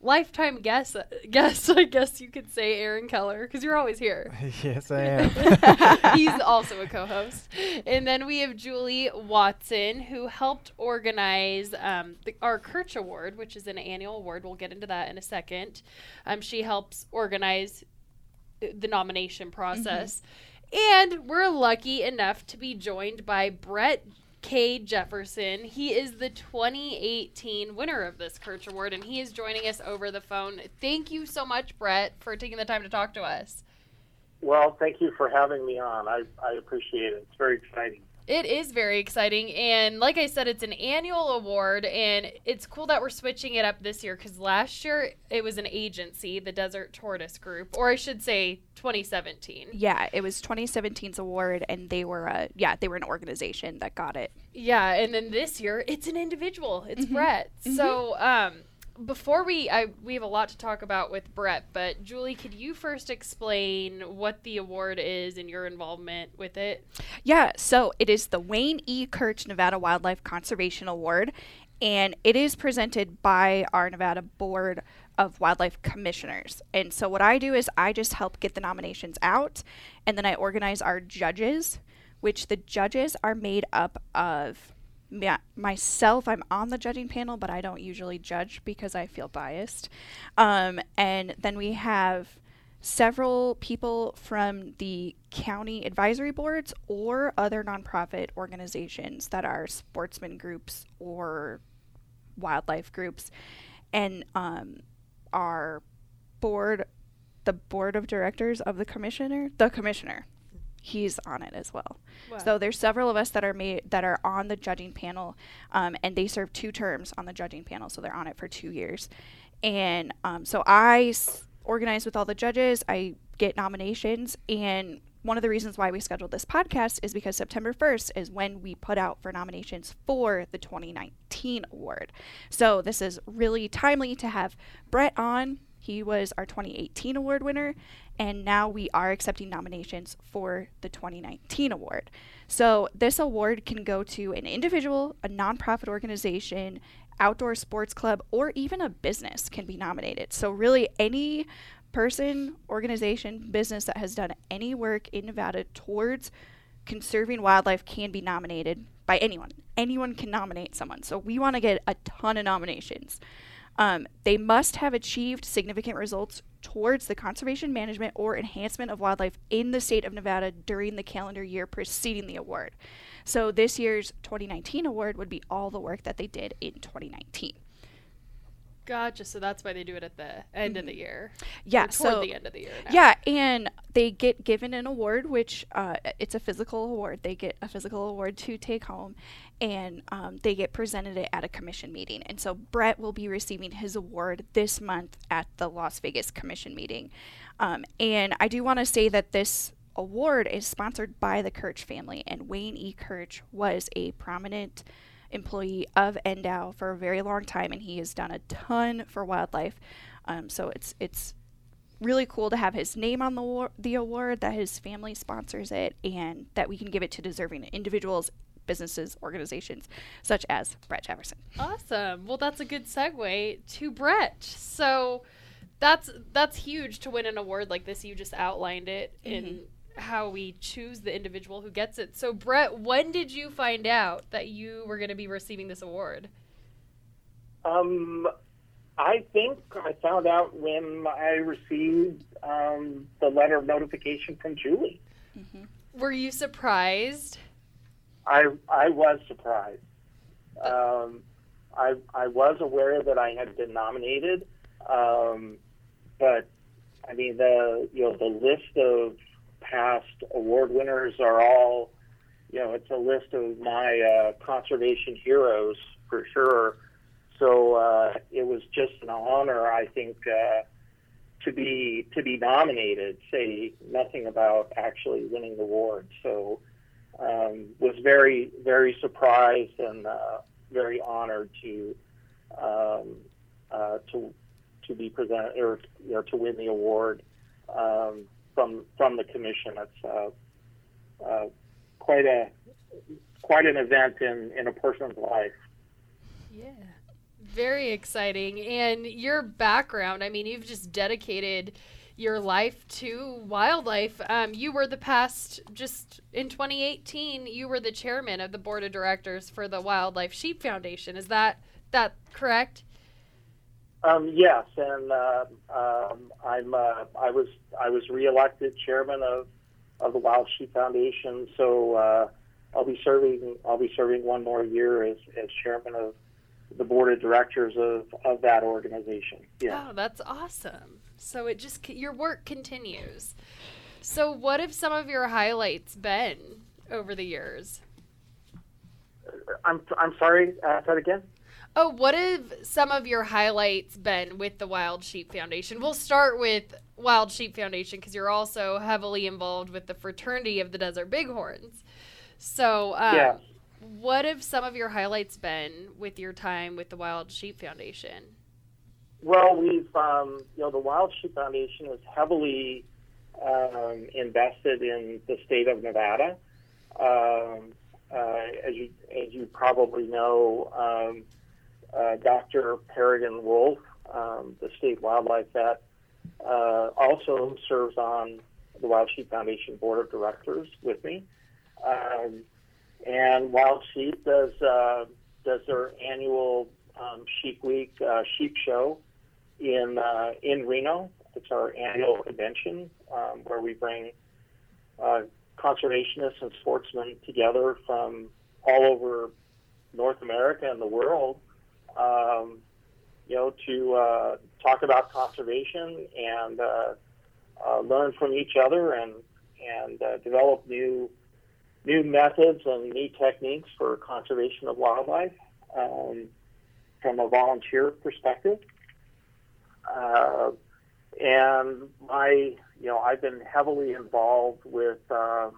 lifetime guest, guest I guess you could say, Aaron Keller, because you're always here. yes, I am. He's also a co-host, and then we have Julie Watson, who helped organize um, the, our Kirch Award, which is an annual award. We'll get into that in a second. Um, she helps organize uh, the nomination process. And we're lucky enough to be joined by Brett K. Jefferson. He is the 2018 winner of this Kirch Award, and he is joining us over the phone. Thank you so much, Brett, for taking the time to talk to us. Well, thank you for having me on. I, I appreciate it. It's very exciting. It is very exciting. And like I said, it's an annual award. And it's cool that we're switching it up this year because last year it was an agency, the Desert Tortoise Group, or I should say 2017. Yeah, it was 2017's award, and they were a yeah they were an organization that got it. Yeah. And then this year it's an individual, it's mm-hmm. Brett. Mm-hmm. So, um, before we, I, we have a lot to talk about with Brett, but Julie, could you first explain what the award is and your involvement with it? Yeah, so it is the Wayne E. Kirch Nevada Wildlife Conservation Award, and it is presented by our Nevada Board of Wildlife Commissioners. And so what I do is I just help get the nominations out, and then I organize our judges, which the judges are made up of yeah, myself, I'm on the judging panel, but I don't usually judge because I feel biased. Um, and then we have several people from the county advisory boards or other nonprofit organizations that are sportsman groups or wildlife groups. And um, our board, the board of directors of the commissioner, the commissioner, he's on it as well. So there's several of us that are made that are on the judging panel, um, and they serve two terms on the judging panel, so they're on it for two years. And um, so I s- organize with all the judges. I get nominations, and one of the reasons why we scheduled this podcast is because September 1st is when we put out for nominations for the 2019 award. So this is really timely to have Brett on. He was our 2018 award winner, and now we are accepting nominations for the 2019 award. So, this award can go to an individual, a nonprofit organization, outdoor sports club, or even a business can be nominated. So, really, any person, organization, business that has done any work in Nevada towards conserving wildlife can be nominated by anyone. Anyone can nominate someone. So, we want to get a ton of nominations. Um, they must have achieved significant results towards the conservation management or enhancement of wildlife in the state of Nevada during the calendar year preceding the award. So this year's 2019 award would be all the work that they did in 2019. Gotcha. So that's why they do it at the end of the mm-hmm. year. Yeah, Or toward so the end of the year. now. yeah, and they get given an award, which uh, it's a physical award. They get a physical award to take home, and um, they get presented it at a commission meeting. And so Brett will be receiving his award this month at the Las Vegas commission meeting. Um, and I do want to say that this award is sponsored by the Kirch family, and Wayne E. Kirch was a prominent employee of NDOW for a very long time, and he has done a ton for wildlife. Um, so it's it's really cool to have his name on the war- the award, that his family sponsors it, and that we can give it to deserving individuals, businesses, organizations, such as Brett Jefferson. Awesome. Well, that's a good segue to Brett. So that's that's huge to win an award like this. You just outlined it in how we choose the individual who gets it. So Brett, when did you find out that you were going to be receiving this award? Um, I think I found out when I received um, the letter of notification from Julie. Were you surprised? I I was surprised. Um, I I was aware that I had been nominated, um, but I mean the you know the list of past award winners are all you know it's a list of my uh, conservation heroes for sure. So uh, it was just an honor, I think, uh, to be to be nominated say nothing about actually winning the award. So um, was very very surprised and uh, very honored to um, uh, to to be presented or you know to win the award um, from from the commission. It's uh, uh, quite a quite an event in, in a person's life. Yeah. Very exciting. And your background, I mean, you've just dedicated your life to wildlife. Um, you were the past, just in 2018, you were the chairman of the board of directors for the Wildlife Sheep Foundation. Is that that correct? Um, yes, and uh, um, I'm uh, I was I was reelected chairman of of the Wild Sheep Foundation. So uh, I'll be serving I'll be serving one more year as, as chairman of the board of directors of, of that organization. Yeah. Oh, that's awesome. So it just your work continues. So what have some of your highlights been over the years? I'm I'm sorry. Ask that again. Oh, what have some of your highlights been with the Wild Sheep Foundation? We'll start with Wild Sheep Foundation because you're also heavily involved with the fraternity of the Desert Bighorns. So, um, Yeah. What have some of your highlights been with your time with the Wild Sheep Foundation? Well, we've um, you know the Wild Sheep Foundation is heavily um, invested in the state of Nevada. Um, uh, as you as you probably know, um, uh, Dr. Peregrine Wolff, um, the state wildlife vet, uh, also serves on the Wild Sheep Foundation board of directors with me. And Wild Sheep does uh, does their annual um, Sheep Week uh, sheep show in uh, in Reno. It's our annual convention um, where we bring uh, conservationists and sportsmen together from all over North America and the world, um, you know, to uh, talk about conservation and uh, uh, learn from each other and and uh, develop new new methods and new techniques for conservation of wildlife um, from a volunteer perspective. Uh, and my, you know, I've been heavily involved with uh,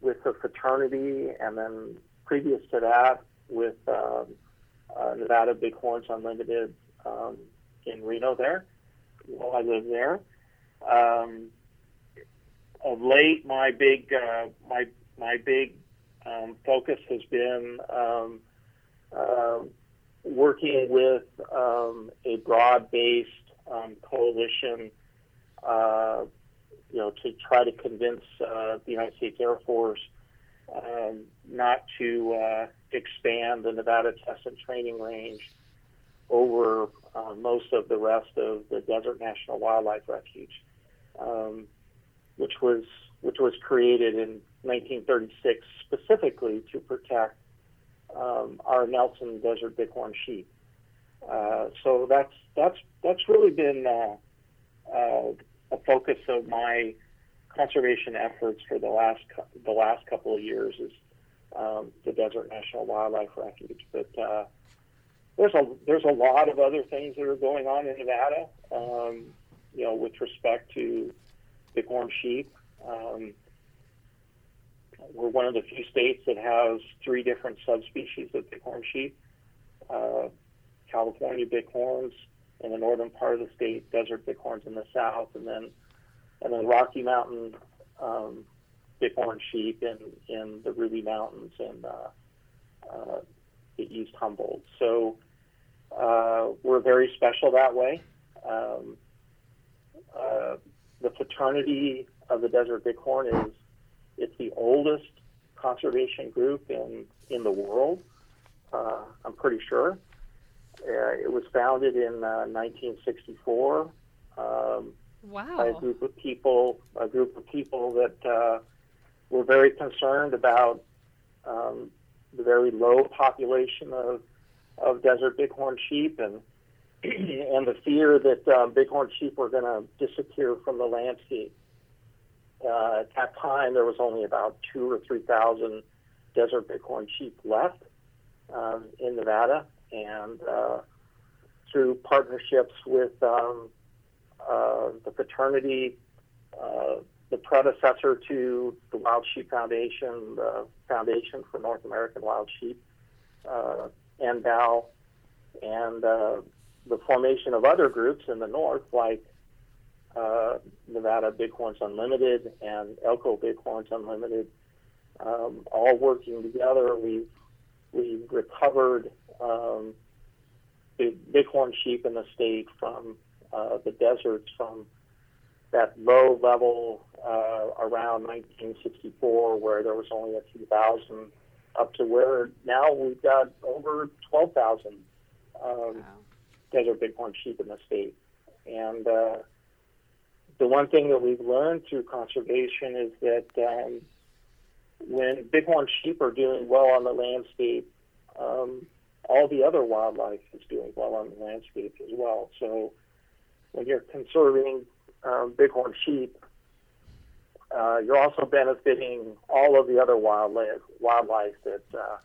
with the fraternity, and then previous to that, with um, uh, Nevada Bighorns Unlimited um, in Reno. There, while I live there. Um, of late, my big uh, my my big um, focus has been um, uh, working with um, a broad-based um, coalition, uh, you know, to try to convince uh, the United States Air Force um, not to uh, expand the Nevada Test and Training Range over uh, most of the rest of the Desert National Wildlife Refuge, which was which was created in 1936 specifically to protect um, our Nelson Desert Bighorn sheep. Uh, so that's that's that's really been uh, uh, a focus of my conservation efforts for the last the last couple of years is um, the Desert National Wildlife Refuge. But uh, there's a there's a lot of other things that are going on in Nevada, um, you know, with respect to bighorn sheep. Um, we're one of the few states that has three different subspecies of bighorn sheep. Uh, California bighorns in the northern part of the state, desert bighorns in the south, and then and then Rocky Mountain um, bighorn sheep in in the Ruby Mountains and uh, uh, the East Humboldt. So uh, we're very special that way. Um, uh, the fraternity of the desert bighorn is it's the oldest conservation group in in the world. Uh, I'm pretty sure. Uh, it was founded in uh, 1964 um, by a group of people, a group of people that uh, were very concerned about um, the very low population of of desert bighorn sheep and and the fear that uh, bighorn sheep were going to disappear from the landscape. Uh, at that time, there was only about two or three thousand desert bighorn sheep left um, in Nevada, and uh, through partnerships with um, uh, the fraternity, uh, the predecessor to the Wild Sheep Foundation, the Foundation for North American Wild Sheep, uh, NDOW, and uh, the formation of other groups in the north, like uh, Nevada Bighorns Unlimited and Elko Bighorns Unlimited, um, all working together. We've we've recovered um, the bighorn sheep in the state from uh, the deserts from that low level uh, around 1964, where there was only a few thousand, up to where now we've got over 12,000 um, Wow. desert bighorn sheep in the state. And uh, the one thing that we've learned through conservation is that um, when bighorn sheep are doing well on the landscape, um, all the other wildlife is doing well on the landscape as well. So when you're conserving um, bighorn sheep, uh, you're also benefiting all of the other wildlife wildlife that uh,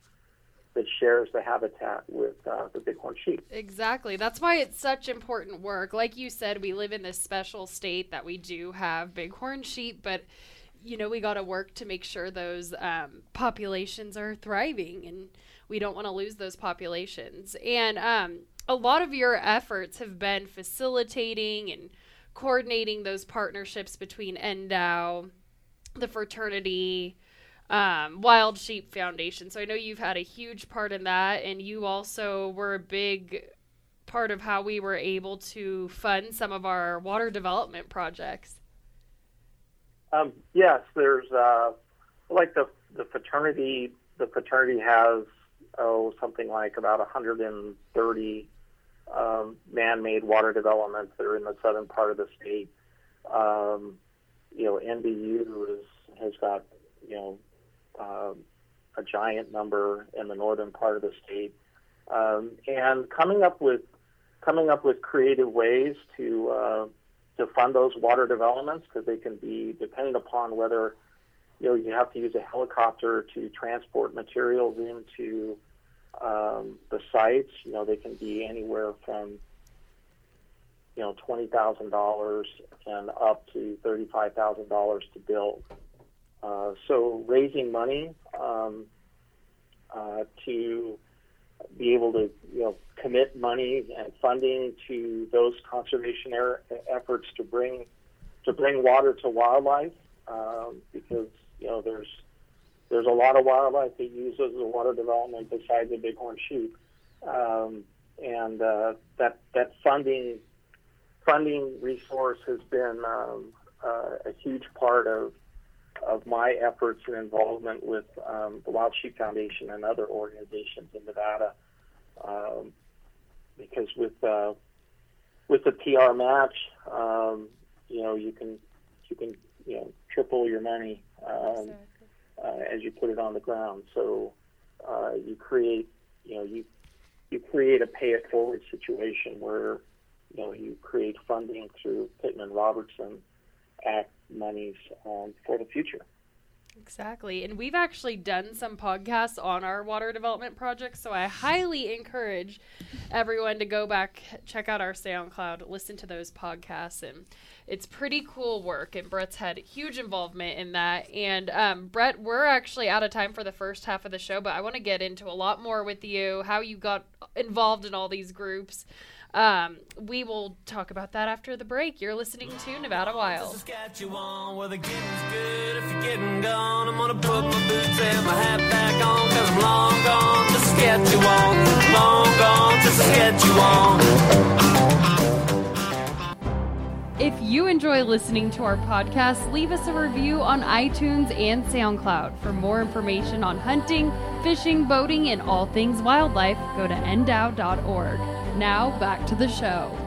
that shares the habitat with uh, the bighorn sheep. Exactly. That's why it's such important work. Like you said, we live in this special state that we do have bighorn sheep, but you know we got to work to make sure those um, populations are thriving, and we don't want to lose those populations. And um, a lot of your efforts have been facilitating and coordinating those partnerships between NDOW, the fraternity, um, Wild Sheep Foundation. So I know you've had a huge part in that, and you also were a big part of how we were able to fund some of our water development projects. Um, yes, there's uh, like the the fraternity. The fraternity has oh something like about 130 um, man-made water developments that are in the southern part of the state. Um, you know, NBU is, has got you know um, a giant number in the northern part of the state, um, and coming up with coming up with creative ways to uh, to fund those water developments because they can be dependent upon whether you know you have to use a helicopter to transport materials into um, the sites. You know they can be anywhere from you know twenty thousand dollars and up to thirty five thousand dollars to build. Uh, so raising money um, uh, to be able to you know commit money and funding to those conservation er- efforts to bring to bring water to wildlife um, because you know there's there's a lot of wildlife that uses the water development besides the bighorn sheep um, and uh, that that funding funding resource has been um, uh, a huge part of of my efforts and involvement with um, the Wild Sheep Foundation and other organizations in Nevada. Um, because with uh, with the PR match, um, you know, you can you can you know triple your money um, uh, as you put it on the ground. So uh, you create you know you you create a pay it forward situation where you know you create funding through Pittman Robertson Act monies um, for the future. Exactly. And we've actually done some podcasts on our water development projects. So I highly encourage everyone to go back, check out our SoundCloud, listen to those podcasts. And it's pretty cool work. And Brett's had huge involvement in that. And um, Brett, we're actually out of time for the first half of the show, but I want to get into a lot more with you, how you got involved in all these groups. Um, we will talk about that after the break. You're listening to Nevada Wild. Saskatchewan, where the getting's good. If you're getting gone, I'm gonna put my boots and my hat back on, cause I'm long gone to Saskatchewan. Long gone to Saskatchewan. If you enjoy listening to our podcast, leave us a review on iTunes and SoundCloud. For more information on hunting, fishing, boating, and all things wildlife, go to ndow.org. Now, back to the show.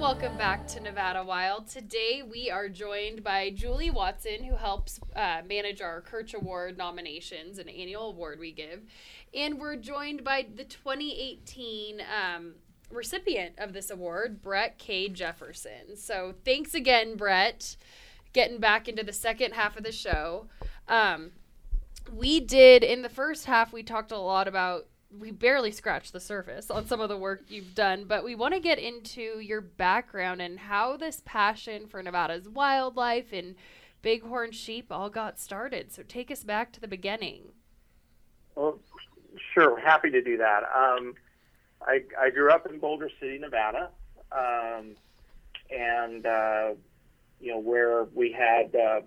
Welcome back to Nevada Wild. Today we are joined by Julie Watson, who helps uh, manage our Kirch Award nominations, an annual award we give. And we're joined by the 2018 um, recipient of this award, Brett K. Jefferson. So thanks again, Brett, getting back into the second half of the show. Um, we did, in the first half, we talked a lot about we barely scratched the surface on some of the work you've done, but we want to get into your background and how this passion for Nevada's wildlife and bighorn sheep all got started. So take us back to the beginning. Well, sure, happy to do that. Um, I, I grew up in Boulder City, Nevada, um, and uh, you know where we had uh,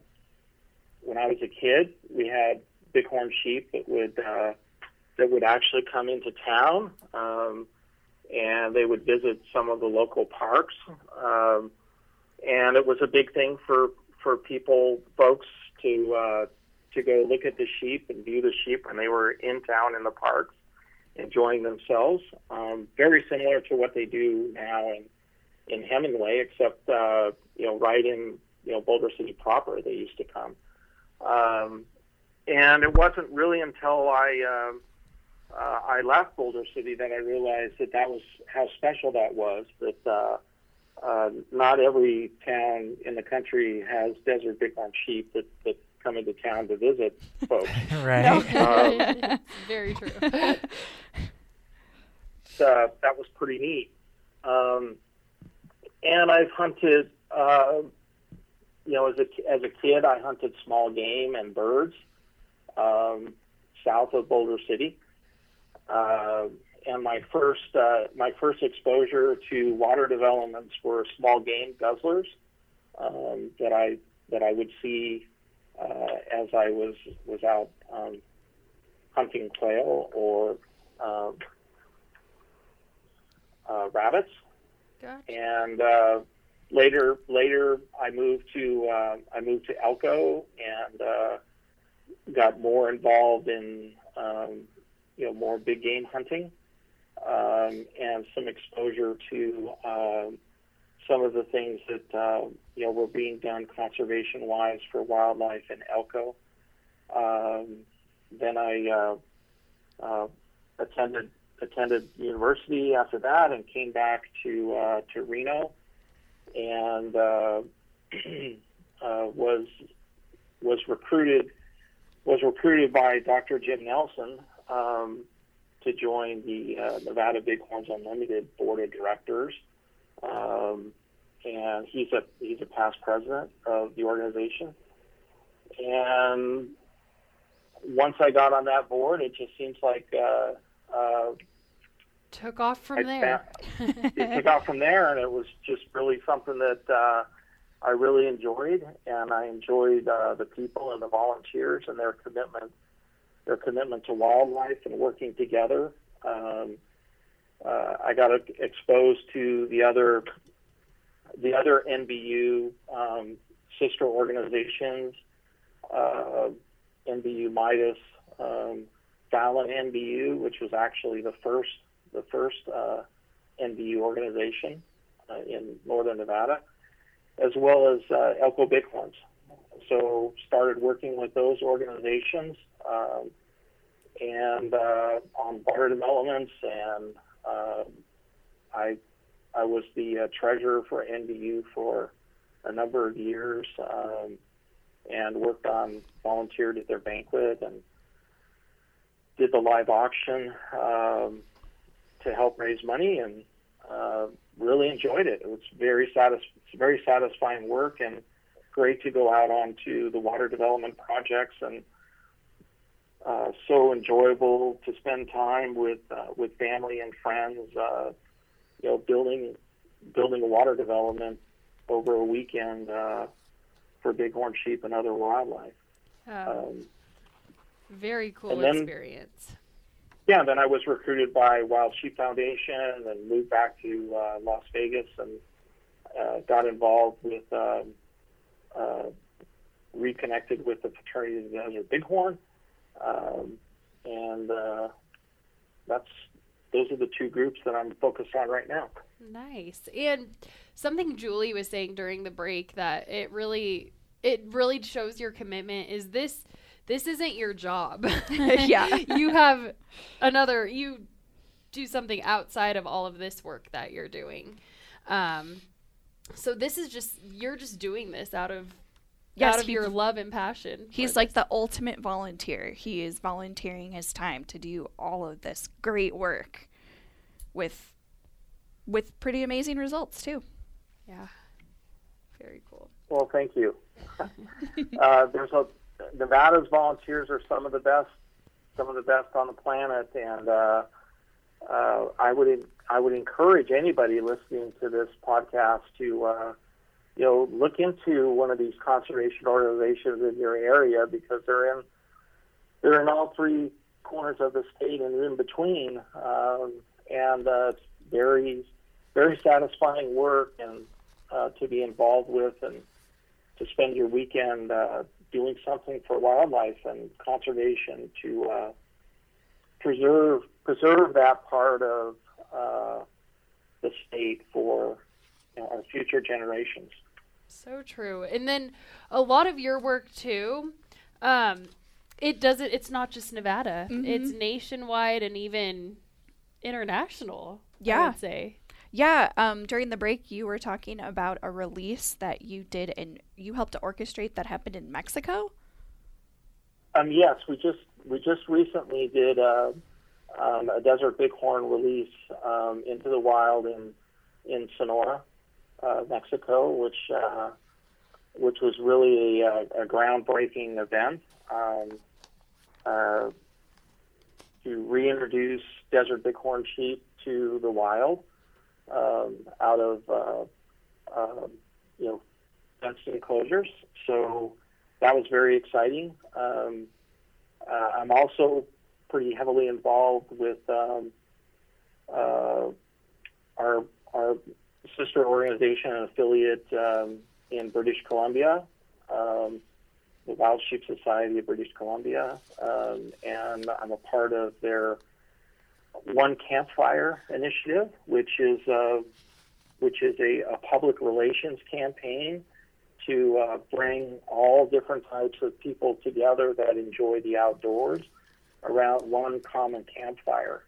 when I was a kid, we had bighorn sheep that would uh, that would actually come into town, um, and they would visit some of the local parks, um, and it was a big thing for for people, folks, to uh, to go look at the sheep and view the sheep when they were in town in the parks, enjoying themselves. Um, very similar to what they do now in in Hemenway, except uh, you know right in you know Boulder City proper they used to come. Um, and it wasn't really until I um, uh, I left Boulder City that I realized that that was how special that was. That uh, uh, not every town in the country has desert bighorn sheep that, that come to town to visit folks. right. Um, Very true. uh, that was pretty neat. Um, and I've hunted, uh, you know, as a as a kid, I hunted small game and birds um, south of Boulder City. Uh, and my first uh, my first exposure to water developments were small game guzzlers um, that I that I would see uh, as I was was out um, hunting quail or um, uh, rabbits. Gotcha. And uh, later later I moved to uh, I moved to Elko and uh, got more involved in um, you know more big game hunting um, and some exposure to um, some of the things that uh, you know were being done conservation wise for wildlife in Elko. Um, then I uh, uh, attended attended university after that and came back to uh, to Reno and uh, uh, was was recruited was recruited by Dr. Jim Nelson um, to join the uh, Nevada Bighorns Unlimited board of directors. Um, and he's a he's a past president of the organization. And once I got on that board, it just seems like uh, uh, Took off from I there. it took out from there, and it was just really something that uh, I really enjoyed, and I enjoyed uh, the people and the volunteers and their commitment, their commitment to wildlife and working together. Um, uh, I got exposed to the other, the other NBU um, sister organizations, uh, NBU Midas, um, Fallon NBU, which was actually the first the first uh, NBU organization uh, in northern Nevada, as well as uh, Elko Bighorns. So started working with those organizations um, and uh, on water developments, and uh, I I was the uh, treasurer for NBU for a number of years, um, and worked on volunteered at their banquet and did the live auction. Um, to help raise money and uh, really enjoyed it. It was very satis- very satisfying work and great to go out onto the water development projects and uh, so enjoyable to spend time with uh, with family and friends. Uh, you know, building building a water development over a weekend uh, for bighorn sheep and other wildlife. Oh, Um, very cool then- experience. yeah, then I was recruited by Wild Sheep Foundation and moved back to uh, Las Vegas and uh, got involved with, um, uh, reconnected with the Fraternity of the Desert Bighorn. Um, and uh, that's those are the two groups that I'm focused on right now. Nice. And something Julie was saying during the break that it really it really shows your commitment is this this isn't your job. Yeah. you have another you do something outside of all of this work that you're doing. Um so this is just you're just doing this out of Yes, out of he- your love and passion. for He's this. like the ultimate volunteer. He is volunteering his time to do all of this great work with with pretty amazing results too. yeah, very cool. Well, thank you. uh, there's a Nevada's volunteers are some of the best, some of the best on the planet, and uh, uh, I would I would encourage anybody listening to this podcast to uh, you know look into one of these conservation organizations in your area because they're in they're in all three corners of the state and in between, um, and uh, it's very very satisfying work and uh, to be involved with and to spend your weekend uh, doing something for wildlife and conservation to uh, preserve preserve that part of uh, the state for you know, our future generations. So true. And then a lot of your work too. Um, it doesn't. It's not just Nevada. It's nationwide and even international. Yeah. I Yeah. would say. Yeah, um, during the break, you were talking about a release that you did and you helped to orchestrate that happened in Mexico. Um, yes, we just we just recently did a, um, a desert bighorn release um, into the wild in in Sonora, uh, Mexico, which uh, which was really a, a groundbreaking event um, uh, to reintroduce desert bighorn sheep to the wild um, out of uh, um, you know fenced enclosures. So that was very exciting. Um, uh, I'm also pretty heavily involved with um, uh, our our sister organization and affiliate um, in British Columbia, um, the Wild Sheep Society of British Columbia, um, and I'm a part of their One Campfire initiative, which is uh, which is a, a public relations campaign to uh, bring all different types of people together that enjoy the outdoors around one common campfire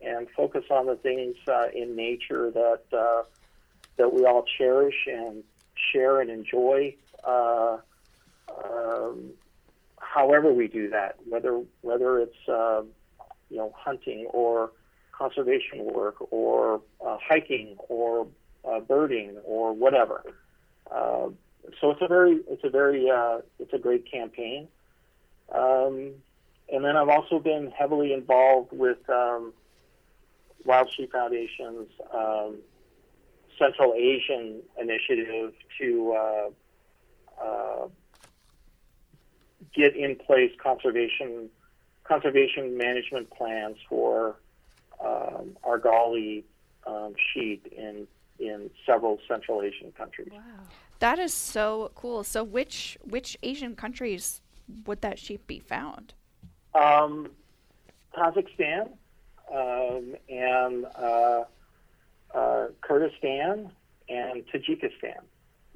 and focus on the things uh, in nature that uh, that we all cherish and share and enjoy. Uh, um, however we do that, whether whether it's uh, you know hunting or conservation work or uh, hiking or uh, birding or whatever. Uh, so it's a very it's a very uh, it's a great campaign. Um, and then I've also been heavily involved with um, Wild Sheep Foundation's um, Central Asian initiative to uh, uh, get in place conservation conservation management plans for um, Argali um, sheep in in several Central Asian countries. Wow. That is so cool. So which which Asian countries would that sheep be found? Um, Kazakhstan um, and uh, uh, Kyrgyzstan and Tajikistan.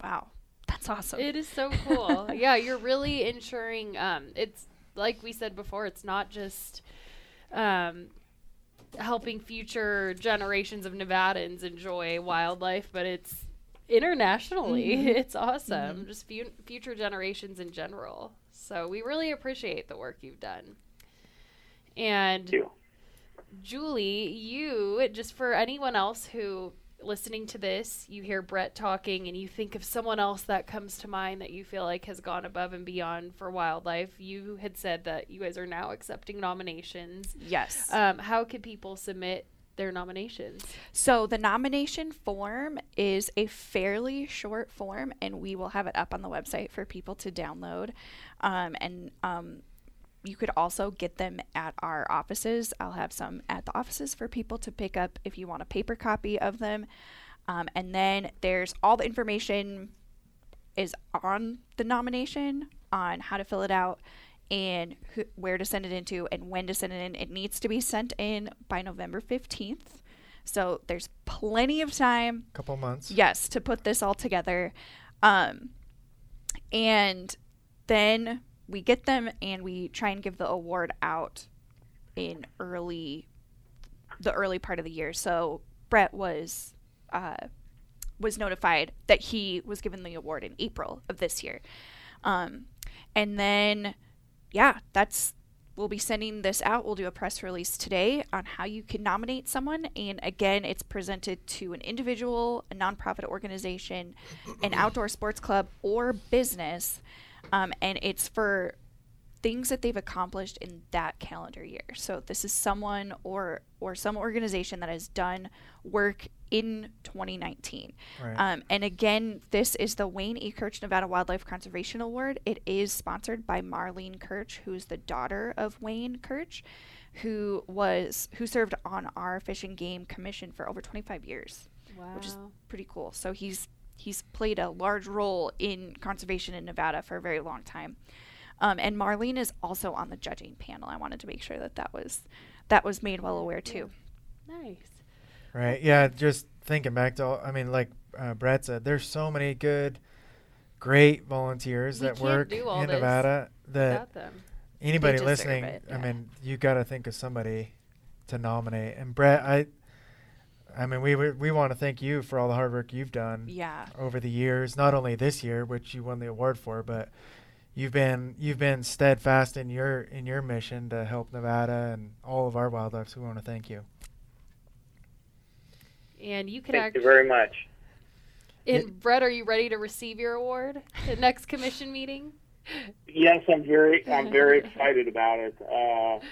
Wow. That's awesome. It is so cool. yeah, you're really ensuring. Um, it's like we said before. It's not just um, helping future generations of Nevadans enjoy wildlife, but it's internationally. It's awesome. Just fu- future generations in general. So we really appreciate the work you've done. And Thank you. Julie, you just for anyone else who listening to this, you hear Brett talking and you think of someone else that comes to mind that you feel like has gone above and beyond for wildlife. You had said that you guys are now accepting nominations. yes. Um, how can people submit their nominations? So the nomination form is a fairly short form, and we will have it up on the website for people to download. Um, and um, you could also get them at our offices. I'll have some at the offices for people to pick up if you want a paper copy of them. Um, and then there's all the information is on the nomination on how to fill it out and who, where to send it into and when to send it in. It needs to be sent in by November 15th. So there's plenty of time, couple months. yes, to put this all together. Um, and then we get them and we try and give the award out in early the early part of the year. So Brett was uh, was notified that he was given the award in April of this year. Um, and then, yeah, that's we'll be sending this out. We'll do a press release today on how you can nominate someone. And again, it's presented to an individual, a nonprofit organization, an outdoor sports club, or business. Um, and it's for things that they've accomplished in that calendar year. So this is someone or or some organization that has done work in 2019. Right. Um, and again, this is the Wayne E. Kirch Nevada Wildlife Conservation Award. It is sponsored by Marlene Kirch, who's the daughter of Wayne Kirch, who was who served on our Fish and Game Commission for over 25 years Wow. which is pretty cool. So he's he's played a large role in conservation in Nevada for a very long time. Um, and Marlene is also on the judging panel. I wanted to make sure that that was that was made well aware too. nice. Right. Yeah. Just thinking back to, all, I mean, like uh, Brett said, there's so many good, great volunteers We that work in Nevada that Without them. anybody listening, it, I mean, you got to think of somebody to nominate. And Brett, I, I mean, we we, we want to thank you for all the hard work you've done Yeah. over the years. Not only this year, which you won the award for, but you've been you've been steadfast in your in your mission to help Nevada and all of our wildlife. So we want to thank you. And you can Thank actually. you very much. And Brett, are you ready to receive your award at next commission meeting? Yes, I'm very I'm very excited about it. Uh,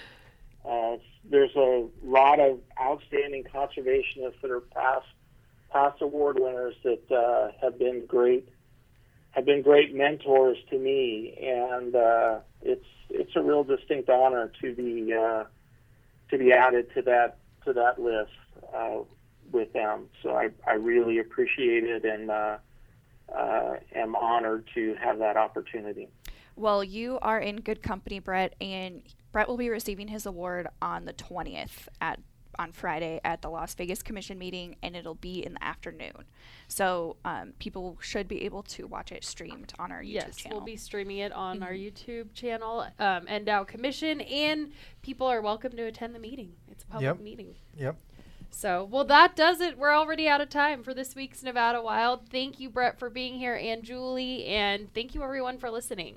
uh, there's a lot of outstanding conservationists that are past past award winners that uh, have been great have been great mentors to me, and uh, it's it's a real distinct honor to be uh, to be added to that to that list uh, with them. So I, I really appreciate it and uh, uh, am honored to have that opportunity. Well, you are in good company, Brett, and Brett will be receiving his award on the 20th at on Friday at the Las Vegas Commission meeting, and it'll be in the afternoon. So um, people should be able to watch it streamed on our YouTube yes, channel. we'll be streaming it on our Mhm. YouTube channel, um, NDOW Commission, and people are welcome to attend the meeting. It's a public Yep. meeting. Yep. So, well, that does it. We're already out of time for this week's Nevada Wild. Thank you, Brett, for being here, and Julie, and thank you, everyone, for listening.